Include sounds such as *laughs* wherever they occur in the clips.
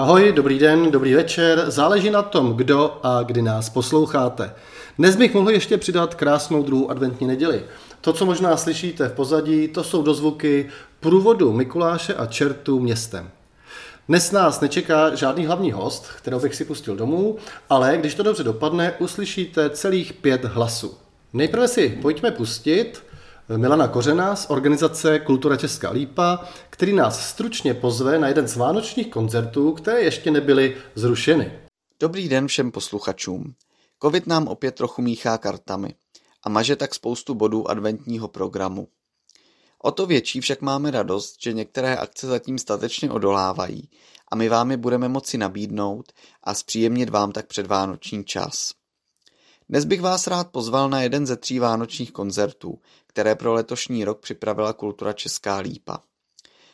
Ahoj, dobrý den, dobrý večer, záleží na tom, kdo a kdy nás posloucháte. Dnes bych mohl ještě přidat krásnou druhou adventní neděli. To, co možná slyšíte v pozadí, to jsou dozvuky průvodu Mikuláše a čertu městem. Dnes nás nečeká žádný hlavní host, kterého bych si pustil domů, ale když to dobře dopadne, uslyšíte celých pět hlasů. Nejprve si pojďme pustit Milana Kořena z organizace Kultura Česká Lípa, který nás stručně pozve na jeden z vánočních koncertů, které ještě nebyly zrušeny. Dobrý den všem posluchačům. Covid nám opět trochu míchá kartami a maže tak spoustu bodů adventního programu. O to větší však máme radost, že některé akce zatím statečně odolávají a my vám je budeme moci nabídnout a zpříjemnit vám tak předvánoční čas. Dnes bych vás rád pozval na jeden ze tří vánočních koncertů, které pro letošní rok připravila Kultura Česká Lípa.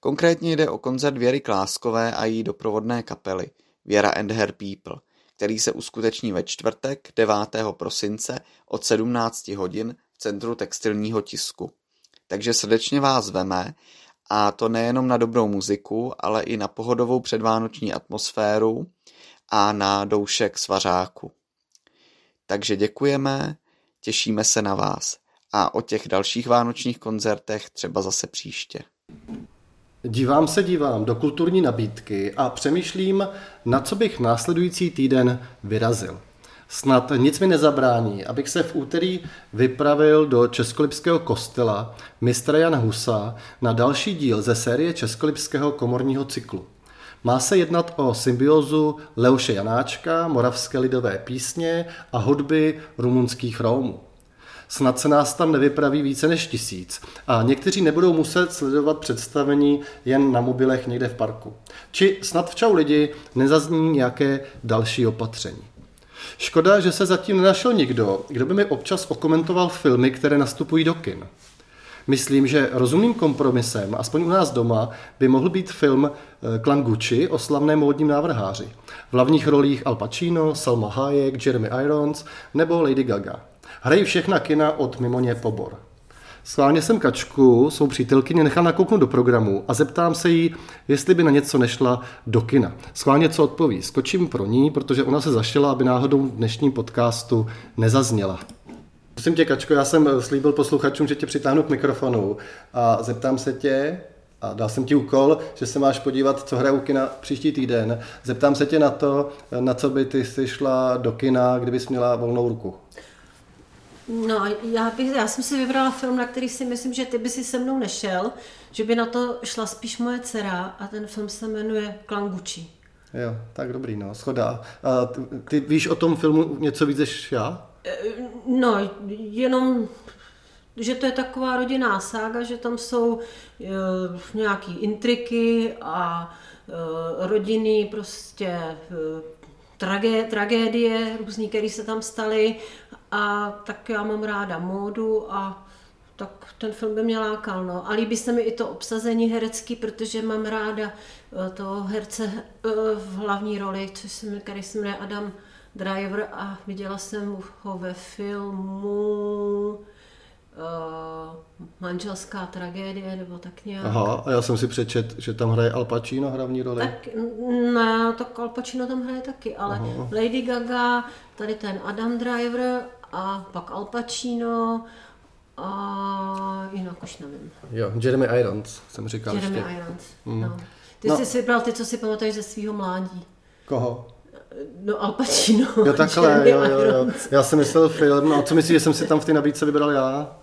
Konkrétně jde o koncert Věry Kláskové a její doprovodné kapely Věra and Her People, který se uskuteční ve čtvrtek 9. prosince od 17 hodin v Centru textilního tisku. Takže srdečně vás veme a to nejenom na dobrou muziku, ale i na pohodovou předvánoční atmosféru a na doušek svařáku. Takže děkujeme, těšíme se na vás a o těch dalších vánočních koncertech třeba zase příště. Dívám se, dívám do kulturní nabídky a přemýšlím, na co bych následující týden vyrazil. Snad nic mi nezabrání, abych se v úterý vypravil do Českolipského kostela mistra Jana Husa na další díl ze série Českolipského komorního cyklu. Má se jednat o symbiozu Leoše Janáčka, moravské lidové písně a hudby rumunských Rómů. Snad se nás tam nevypraví více než tisíc a někteří nebudou muset sledovat představení jen na mobilech někde v parku. Či snad v čau lidi nezazní nějaké další opatření. Škoda, že se zatím nenašel nikdo, kdo by mi občas okomentoval filmy, které nastupují do kin. Myslím, že rozumným kompromisem, aspoň u nás doma, by mohl být film eh, Klan Gucci o slavném módním návrháři. V hlavních rolích Al Pacino, Salma Hayek, Jeremy Irons nebo Lady Gaga. Hrají všechna kina od Mimoně Pobor. Schválně jsem Kačku, svou přítelkyni, nechal nakouknout do programu a zeptám se jí, jestli by na něco nešla do kina. Schválně co odpoví. Skočím pro ní, protože ona se zašila, aby náhodou v dnešním podcastu nezazněla. Prosím tě, Kačko, já jsem slíbil posluchačům, že tě přitáhnu k mikrofonu a zeptám se tě, a dal jsem ti úkol, že se máš podívat, co hraje u kina příští týden. Zeptám se tě na to, na co by ty si šla do kina, kdybys měla volnou ruku. No, já, bych, já jsem si vybrala film, na který si myslím, že ty by si se mnou nešel, že by na to šla spíš moje dcera a ten film se jmenuje Klanguči. Jo, tak dobrý, no, schoda. A ty, ty víš o tom filmu něco víc než já? Eh, no, jenom, že to je taková rodinná sága, že tam jsou uh, nějaký intriky a uh, rodiny prostě uh, tragé, tragédie různý, které se tam staly a tak já mám ráda módu a tak ten film by mě lákal. No. A líbí se mi i to obsazení herecký, protože mám ráda toho herce v hlavní roli, což se, který se jmenuje Adam Driver a viděla jsem ho ve filmu uh, Manželská tragédie nebo tak nějak. Aha, a já jsem si přečet, že tam hraje Al Pacino hlavní roli. Tak, ne, tak Al Pacino tam hraje taky, ale Aha. Lady Gaga, tady ten Adam Driver a pak Al Pacino a jinak už nevím. Jo, Jeremy Irons jsem říkal Jeremy ještě. Irons, mm. no. Ty no. jsi si vybral ty, co si pamatuješ ze svého mládí. Koho? No Al Pacino. Jo takhle, jo, jo, jo. Já jsem myslel film, a co myslíš, že jsem si tam v té nabídce vybral já?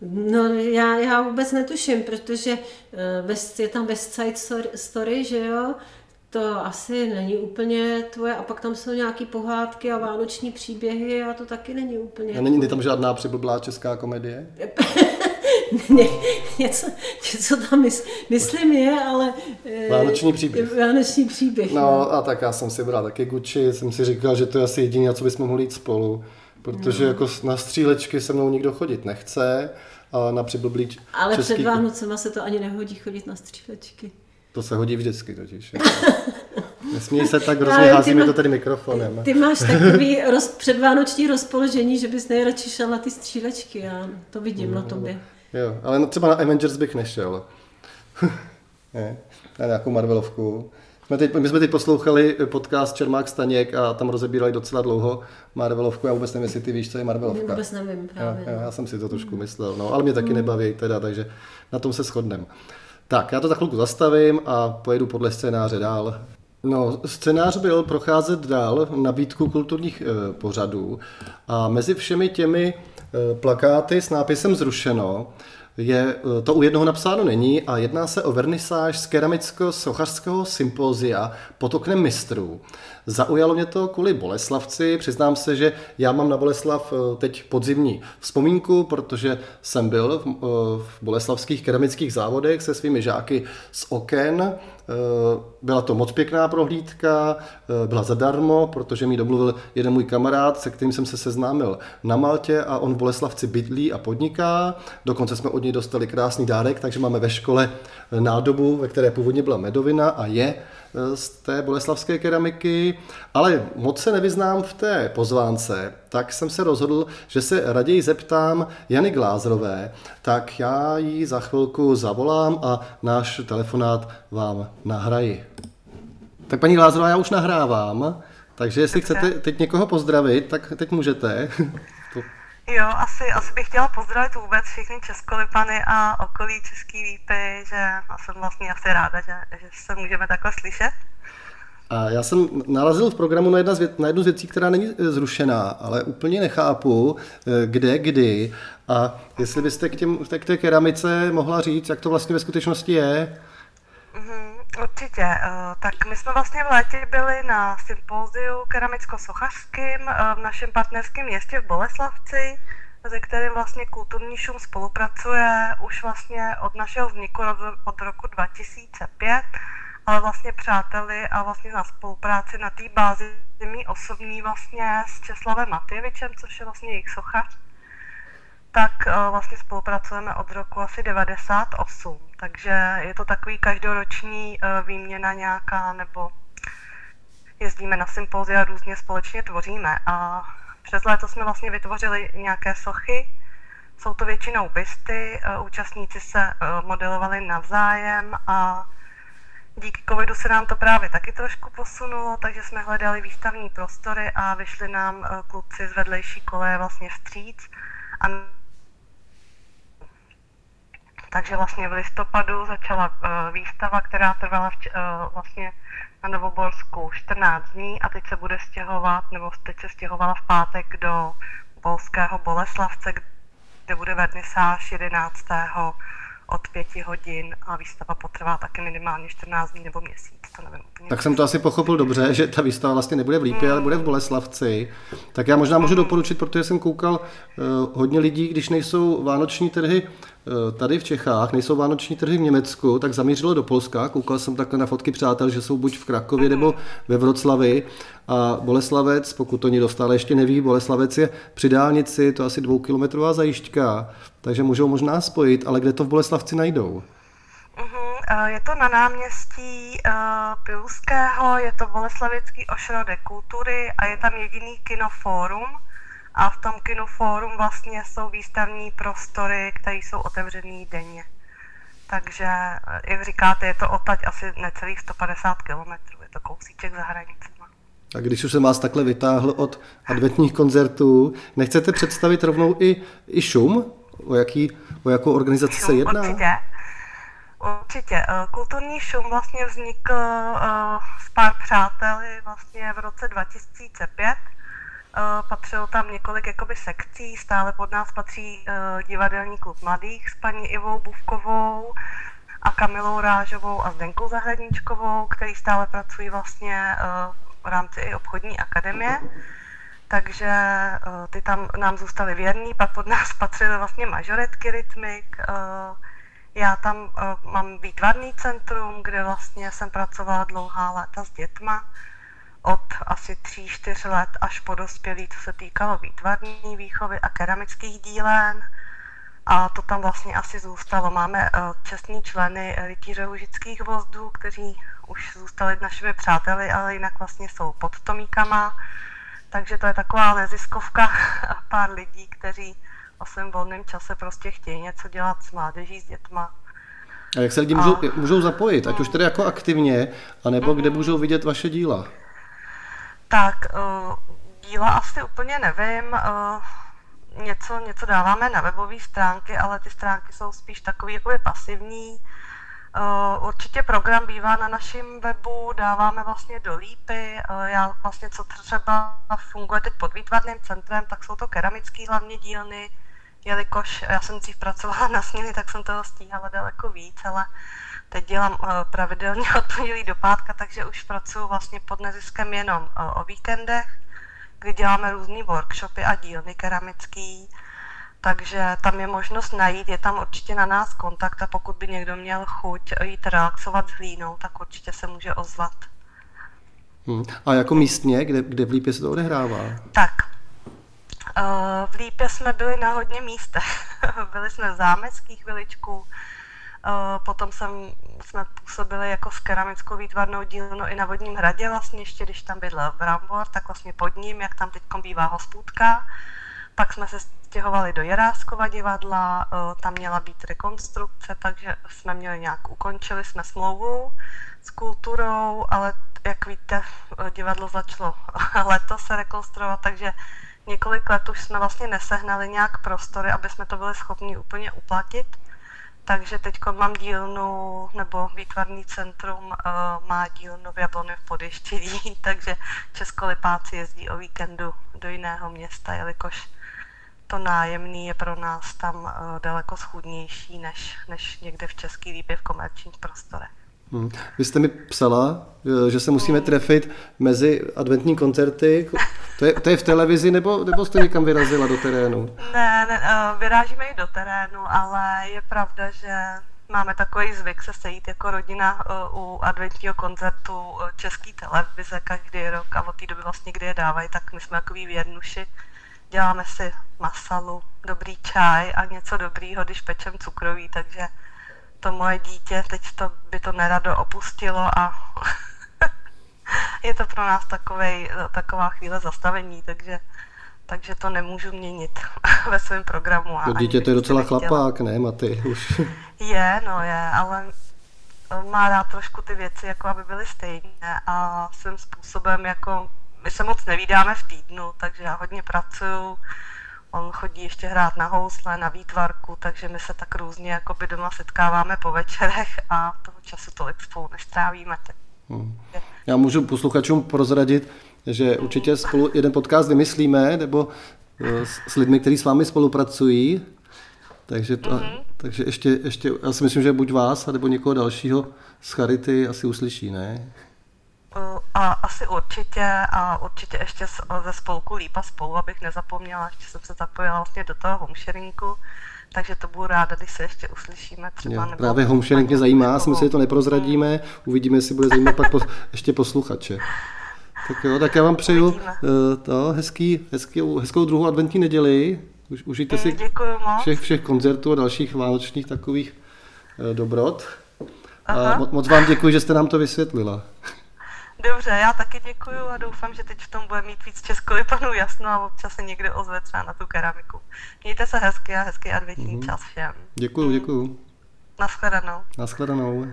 No já, já vůbec netuším, protože uh, je tam West Side Story, že jo, to asi není úplně tvoje a pak tam jsou nějaké pohádky a vánoční příběhy a to taky není úplně. A není tam žádná přiblblá česká komedie? *laughs* Ně, něco, něco tam mys, myslím je, ale... Eh, vánoční příběh. Vánoční příběh. No, no a tak já jsem si bral taky Gucci, jsem si říkal, že to je asi jediné, co bychom mohli jít spolu. Protože no. jako na střílečky se mnou nikdo chodit nechce a na přiblblý Ale český... před Vánocema se to ani nehodí chodit na střílečky. To se hodí vždycky totiž. *laughs* Nesmí se tak hrozně, hází mi to tady mikrofonem. Ty máš *laughs* takový roz, předvánoční rozpoložení, že bys nejradši šel na ty střílečky, já to vidím no, na tobě. Jo, ale třeba na Avengers bych nešel. *laughs* Ne, na nějakou Marvelovku. My, teď, my jsme teď poslouchali podcast Čermák Staněk a tam rozebírali docela dlouho Marvelovku. Já vůbec nevím, jestli ty víš, co je Marvelovka. Vůbec nevím právě. Já, já, já jsem si to trošku myslel, no, ale mě taky hmm. nebaví teda, takže na tom se shodneme. Tak, já to za chvilku zastavím a pojedu podle scénáře dál. No, scénář byl procházet dál nabídku kulturních e, pořadů a mezi všemi těmi e, plakáty s nápisem zrušeno je, eh, to u jednoho napsáno není a jedná se o vernisáž z keramicko-sochařského sympózia pod oknem mistrů. Zaujalo mě to kvůli Boleslavci. Přiznám se, že já mám na Boleslav eh, teď podzimní vzpomínku, protože jsem byl v, eh, v boleslavských keramických závodech se svými žáky z oken. Byla to moc pěkná prohlídka, byla zadarmo, protože mi domluvil jeden můj kamarád, se kterým jsem se seznámil na Maltě a on v Boleslavci bydlí a podniká. Dokonce jsme od něj dostali krásný dárek, takže máme ve škole nádobu, ve které původně byla medovina a je z té boleslavské keramiky, ale moc se nevyznám v té pozvánce, tak jsem se rozhodl, že se raději zeptám Jany Glázrové, tak já ji za chvilku zavolám a náš telefonát vám nahraji. Tak paní Glázrová, já už nahrávám, takže jestli chcete teď někoho pozdravit, tak teď můžete. *laughs* Jo, asi, asi bych chtěla pozdravit vůbec všechny Českolipany a okolí Český Lípy, že jsem vlastně asi ráda, že, že se můžeme takhle slyšet. A já jsem narazil v programu na, jedna z věc, na jednu z věcí, která není e, zrušená, ale úplně nechápu, e, kde, kdy a jestli byste k, těm, k té keramice mohla říct, jak to vlastně ve skutečnosti je. Mm-hmm, určitě. E, tak my jsme vlastně v létě byli na sympóziu keramicko-sochařským v našem partnerském městě v Boleslavci, se kterým vlastně Kulturní šum spolupracuje už vlastně od našeho vzniku od roku 2005 ale vlastně přáteli a vlastně na spolupráci na té bázi mý osobní vlastně s Česlavem Matyjevičem, což je vlastně jejich sochař, tak uh, vlastně spolupracujeme od roku asi 98. Takže je to takový každoroční uh, výměna nějaká, nebo jezdíme na sympózia a různě společně tvoříme. A přes léto jsme vlastně vytvořili nějaké sochy, jsou to většinou bysty, uh, účastníci se modelovali navzájem a Díky covidu se nám to právě taky trošku posunulo, takže jsme hledali výstavní prostory a vyšli nám eh, kluci z vedlejší koleje vlastně vstříc. A takže vlastně v listopadu začala uh, výstava, která trvala v, uh, vlastně na Novoborsku 14 dní a teď se bude stěhovat, nebo teď se stěhovala v pátek do polského Boleslavce, kde bude vernisáž 11 od pěti hodin a výstava potrvá taky minimálně 14 dní nebo měsíc, to nevím úplně. Tak jsem to asi pochopil dobře, že ta výstava vlastně nebude v Lípě, mm. ale bude v Boleslavci. Tak já možná můžu doporučit, protože jsem koukal uh, hodně lidí, když nejsou vánoční trhy tady v Čechách, nejsou vánoční trhy v Německu, tak zamířilo do Polska. Koukal jsem takhle na fotky přátel, že jsou buď v Krakově nebo ve Vroclavi. A Boleslavec, pokud to někdo stále ještě neví, Boleslavec je při dálnici, to asi dvoukilometrová zajišťka, takže můžou možná spojit, ale kde to v Boleslavci najdou? Uh-huh. Je to na náměstí uh, Piluského, je to Boleslavický ošrodek kultury a je tam jediný kinofórum. A v tom kinofórum vlastně jsou výstavní prostory, které jsou otevřený denně. Takže, jak říkáte, je to odtaď asi necelých 150 kilometrů, je to kousíček za hranicemi. A když už jsem vás takhle vytáhl od adventních koncertů, nechcete představit rovnou i, i šum? O, jaký, o jakou organizaci šum, se jedná? Určitě. Určitě. Eh, kulturní šum vlastně vznikl s pár přáteli vlastně v roce 2005. Patřilo tam několik jakoby sekcí, stále pod nás patří uh, divadelní klub mladých s paní Ivou Buvkovou a Kamilou Rážovou a Zdenkou Zahradničkovou, který stále pracují vlastně uh, v rámci i obchodní akademie. Takže uh, ty tam nám zůstaly věrní, pak pod nás *laughs* patřily vlastně majoretky rytmik. Uh, já tam uh, mám výtvarný centrum, kde vlastně jsem pracovala dlouhá léta s dětma, od asi tří, čtyř let až po dospělí, co se týkalo výtvarní výchovy a keramických dílen. A to tam vlastně asi zůstalo. Máme uh, čestní členy rytíře lužických vozdů, kteří už zůstali našimi přáteli, ale jinak vlastně jsou pod Tomíkama. Takže to je taková neziskovka a pár lidí, kteří o svém volném čase prostě chtějí něco dělat s mládeží, s dětma. A jak se lidi můžou, můžou zapojit, ať už tedy jako aktivně, anebo kde můžou vidět vaše díla? Tak, uh, díla asi úplně nevím. Uh, něco, něco dáváme na webové stránky, ale ty stránky jsou spíš takový jakoby pasivní. Uh, určitě program bývá na našem webu, dáváme vlastně do lípy. Uh, já vlastně, co třeba funguje teď pod výtvarným centrem, tak jsou to keramické hlavně dílny, jelikož já jsem dřív pracovala *laughs* na směny, tak jsem toho stíhala daleko víc, ale teď dělám uh, pravidelně *laughs* od pondělí do pátka, takže už pracuji vlastně pod neziskem jenom uh, o víkendech, kdy děláme různé workshopy a dílny keramický, takže tam je možnost najít, je tam určitě na nás kontakt a pokud by někdo měl chuť jít relaxovat s hlínou, tak určitě se může ozvat. Hmm. A jako místně, kde, kde v Lípě se to odehrává? Tak, uh, v Lípě jsme byli na hodně místech. *laughs* byli jsme v Zámeckých chviličku, uh, potom jsem, jsme působili jako s keramickou výtvarnou dílnou i na Vodním hradě, vlastně ještě když tam bydlel Brambor, tak vlastně pod ním, jak tam teď bývá hospůdka. Pak jsme se stěhovali do Jeráskova divadla, tam měla být rekonstrukce, takže jsme měli nějak, ukončili jsme smlouvu s kulturou, ale jak víte, divadlo začalo *laughs* letos se rekonstruovat, takže několik let už jsme vlastně nesehnali nějak prostory, aby jsme to byli schopni úplně uplatit. Takže teď mám dílnu, nebo výtvarný centrum uh, má dílnu v Jablony v Podještěví, *laughs* takže českolipáci jezdí o víkendu do jiného města, jelikož to nájemný je pro nás tam uh, daleko schudnější než, než někde v Český líbě v komerčních prostorech. Hmm. Vy jste mi psala, že se musíme hmm. trefit mezi adventní koncerty. To je, to je v televizi, nebo, nebo jste někam vyrazila do terénu? Ne, ne, eh, vyrážíme i do terénu, ale je pravda, že máme takový zvyk se sejít jako rodina u adventního koncertu český televize každý rok a od té doby vlastně, kdy je dávají, tak my jsme takový věrnuši děláme si masalu, dobrý čaj a něco dobrýho, když pečem cukroví, takže to moje dítě teď to, by to nerado opustilo a *laughs* je to pro nás takovej, taková chvíle zastavení, takže, takže to nemůžu měnit *laughs* ve svém programu. To dítě to je docela chlapák, ne, Maty? Už. *laughs* Je, no je, ale má rád trošku ty věci, jako aby byly stejné a svým způsobem jako my se moc nevídáme v týdnu, takže já hodně pracuju. On chodí ještě hrát na housle, na výtvarku, takže my se tak různě by doma setkáváme po večerech a toho času tolik spolu nestrávíme. Hmm. Já můžu posluchačům prozradit, že určitě spolu jeden podcast vymyslíme, nebo eh, s, s lidmi, kteří s vámi spolupracují. Takže, to, mm-hmm. takže ještě, ještě, já si myslím, že buď vás, nebo někoho dalšího z Charity asi uslyší, ne? A asi určitě a určitě ještě ze spolku Lípa spolu, abych nezapomněla, ještě jsem se zapojila vlastně do toho homesharingu, takže to budu ráda, když se ještě uslyšíme třeba. nebo právě homesharing mě zajímá, si myslím, že to neprozradíme, uvidíme, jestli bude zajímat pak po, ještě posluchače. Tak jo, tak já vám přeju uh, to, hezký, hezký, hezkou druhou adventní neděli. Už, užijte si všech, všech koncertů a dalších vánočních takových uh, dobrot. Aha. A moc vám děkuji, že jste nám to vysvětlila. Dobře, já taky děkuju a doufám, že teď v tom bude mít víc českolipanů jasno a občas se někde ozve třeba na tu keramiku. Mějte se hezky a hezký adventní mm-hmm. čas všem. Děkuju, děkuju. Naschledanou. Naschledanou.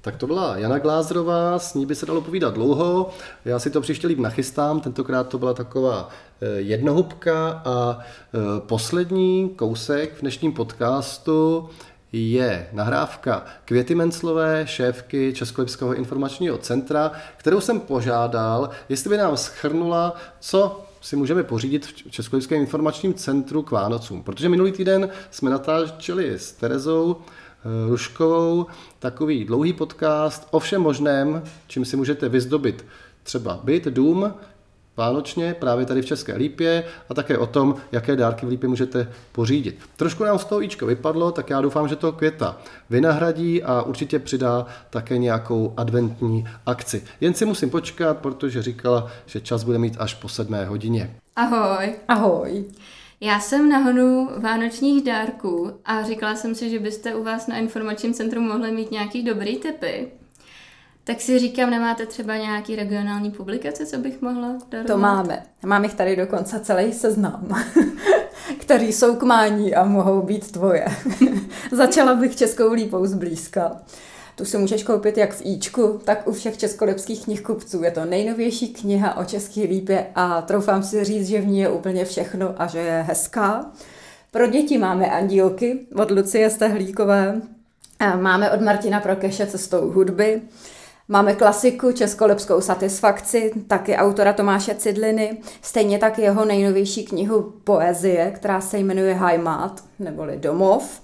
Tak to byla Jana Glázerová, s ní by se dalo povídat dlouho. Já si to příště líp nachystám, tentokrát to byla taková eh, jednohubka a eh, poslední kousek v dnešním podcastu je nahrávka Květy Menclové, šéfky Českolipského informačního centra, kterou jsem požádal, jestli by nám schrnula, co si můžeme pořídit v Českolipském informačním centru k Vánocům. Protože minulý týden jsme natáčeli s Terezou eh, Ruškovou takový dlouhý podcast o všem možném, čím si můžete vyzdobit třeba byt, dům, vánočně právě tady v České Lípě a také o tom, jaké dárky v Lípě můžete pořídit. Trošku nám z toho Ičko vypadlo, tak já doufám, že to Květa vynahradí a určitě přidá také nějakou adventní akci. Jen si musím počkat, protože říkala, že čas bude mít až po sedmé hodině. Ahoj. Ahoj. Já jsem na honu vánočních dárků a říkala jsem si, že byste u vás na informačním centru mohli mít nějaký dobrý typy. Tak si říkám, nemáte třeba nějaký regionální publikace, co bych mohla darovat? To máme. Mám jich tady dokonce celý seznam. *laughs* který jsou k mání a mohou být tvoje. *laughs* Začala bych českou lípou zblízka. Tu si můžeš koupit jak v Íčku, tak u všech českolipských knihkupců. Je to nejnovější kniha o české lípě a troufám si říct, že v ní je úplně všechno a že je hezká. Pro děti máme Andílky od Lucie Stehlíkové, máme od Martina Prokeše Cestou hudby, Máme klasiku Českolepskou satisfakci, taky autora Tomáše Cidliny, stejně tak jeho nejnovější knihu Poezie, která se jmenuje Heimat, neboli Domov.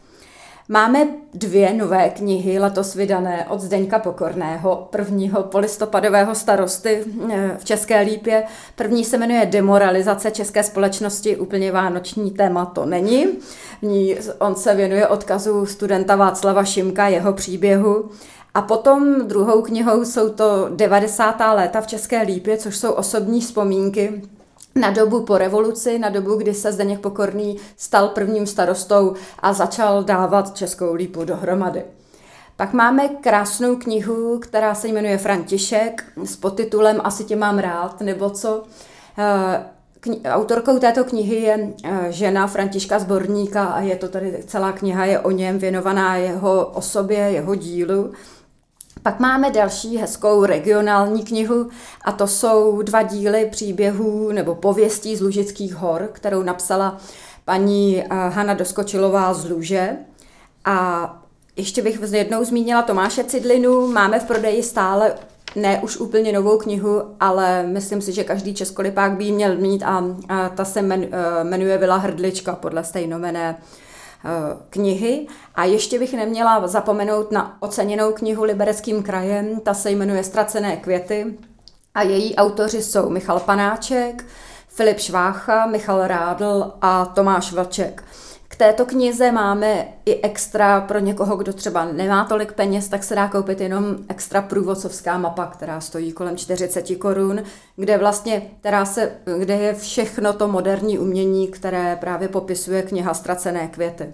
Máme dvě nové knihy letos vydané od Zdeňka Pokorného, prvního polistopadového starosty eh, v České Lípě. První se jmenuje Demoralizace české společnosti, úplně vánoční téma to není. V ní on se věnuje odkazu studenta Václava Šimka, jeho příběhu. A potom druhou knihou jsou to 90. léta v České Lípě, což jsou osobní vzpomínky na dobu po revoluci, na dobu, kdy se Zdeněk Pokorný stal prvním starostou a začal dávat Českou lípu dohromady. Pak máme krásnou knihu, která se jmenuje František s podtitulem Asi tě mám rád, nebo co. Eh, kni- autorkou této knihy je eh, žena Františka Zborníka a je to tady celá kniha je o něm věnovaná jeho osobě, jeho dílu. Pak máme další hezkou regionální knihu a to jsou dva díly příběhů nebo pověstí z Lužických hor, kterou napsala paní eh, Hana Doskočilová z Luže. A ještě bych jednou zmínila Tomáše Cidlinu. Máme v prodeji stále ne už úplně novou knihu, ale myslím si, že každý českolipák by ji měl mít a, a ta se eh, jmenuje Vila Hrdlička podle stejnomené Eh, knihy. A ještě bych neměla zapomenout na oceněnou knihu Libereckým krajem, ta se jmenuje Ztracené květy a její autoři jsou Michal Panáček, Filip Švácha, Michal Rádl a Tomáš Vlček. Této knize máme i extra pro někoho, kdo třeba nemá tolik peněz, tak se dá koupit jenom extra průvodcovská mapa, která stojí kolem 40 korun, kde vlastně, která se, kde je všechno to moderní umění, které právě popisuje kniha Ztracené květy.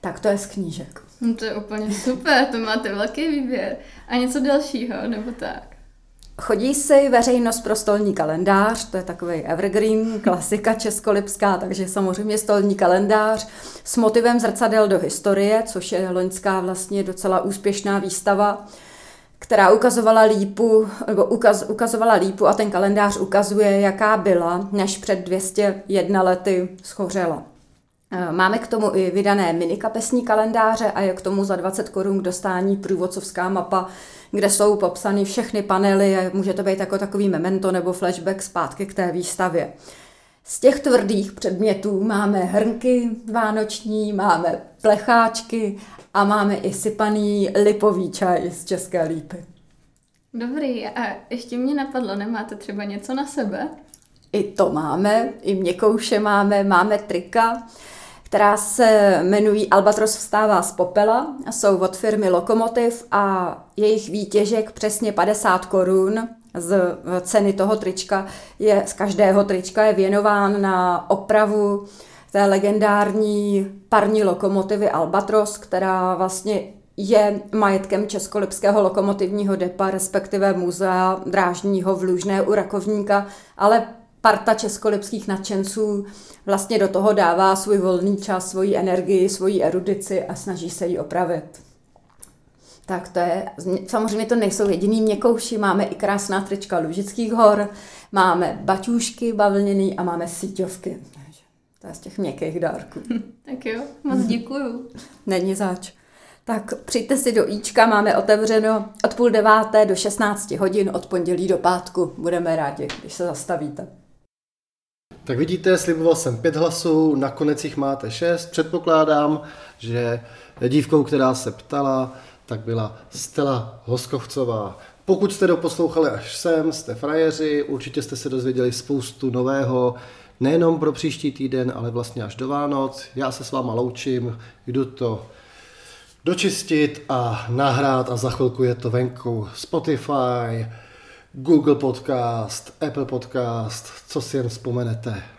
Tak to je z knížek. No to je úplně super, to máte velký výběr. A něco dalšího, nebo tak? Chodí si veřejnost pro stolní kalendář, to je takový evergreen, klasika českolipská, takže samozřejmě stolní kalendář s motivem zrcadel do historie, což je loňská vlastně docela úspěšná výstava, která ukazovala lípu, nebo ukaz, ukazovala lípu a ten kalendář ukazuje, jaká byla, než před 201 lety schořela. Eh, máme k tomu i vydané minikapesní kalendáře a je k tomu za 20 korun k dostání průvodcovská mapa, kde jsou popsány všechny panely a může to být jako takový memento nebo flashback zpátky k té výstavě. Z těch tvrdých předmětů máme hrnky vánoční, máme plecháčky a máme i sypaný lipový čaj z České lípy. Dobrý, a ještě mě napadlo, nemáte třeba něco na sebe? I to máme, i měkouše máme, máme trika která se jmenují Albatros vstává z popela, jsou od firmy Lokomotiv a jejich výtěžek přesně 50 korun z ceny toho trička je, z každého trička je věnován na opravu té legendární parní lokomotivy Albatros, která vlastně je majetkem Českolipského lokomotivního depa, respektive muzea drážního v Lužné u Rakovníka, ale parta českolipských nadšenců vlastně do toho dává svůj volný čas, svoji energii, svoji erudici a snaží se ji opravit. Tak to je, samozřejmě to nejsou jediný měkouši, máme i krásná trička Lužických hor, máme baťůšky bavlněný a máme síťovky. To je z těch měkkých dárků. *laughs* tak jo, moc děkuju. Není zač. Tak přijďte si do Íčka, máme otevřeno od půl deváté do 16 hodin, od pondělí do pátku. Budeme rádi, když se zastavíte. Tak vidíte, sliboval jsem pět hlasů, nakonec jich máte šest. Předpokládám, že dívkou, která se ptala, tak byla Stella Hoskovcová. Pokud jste doposlouchali až sem, jste frajeři, určitě jste se dozvěděli spoustu nového, nejenom pro příští týden, ale vlastně až do Vánoc. Já se s váma loučím, jdu to dočistit a nahrát a za chvilku je to venku Spotify, Google Podcast, Apple Podcast, co si jen vzpomenete.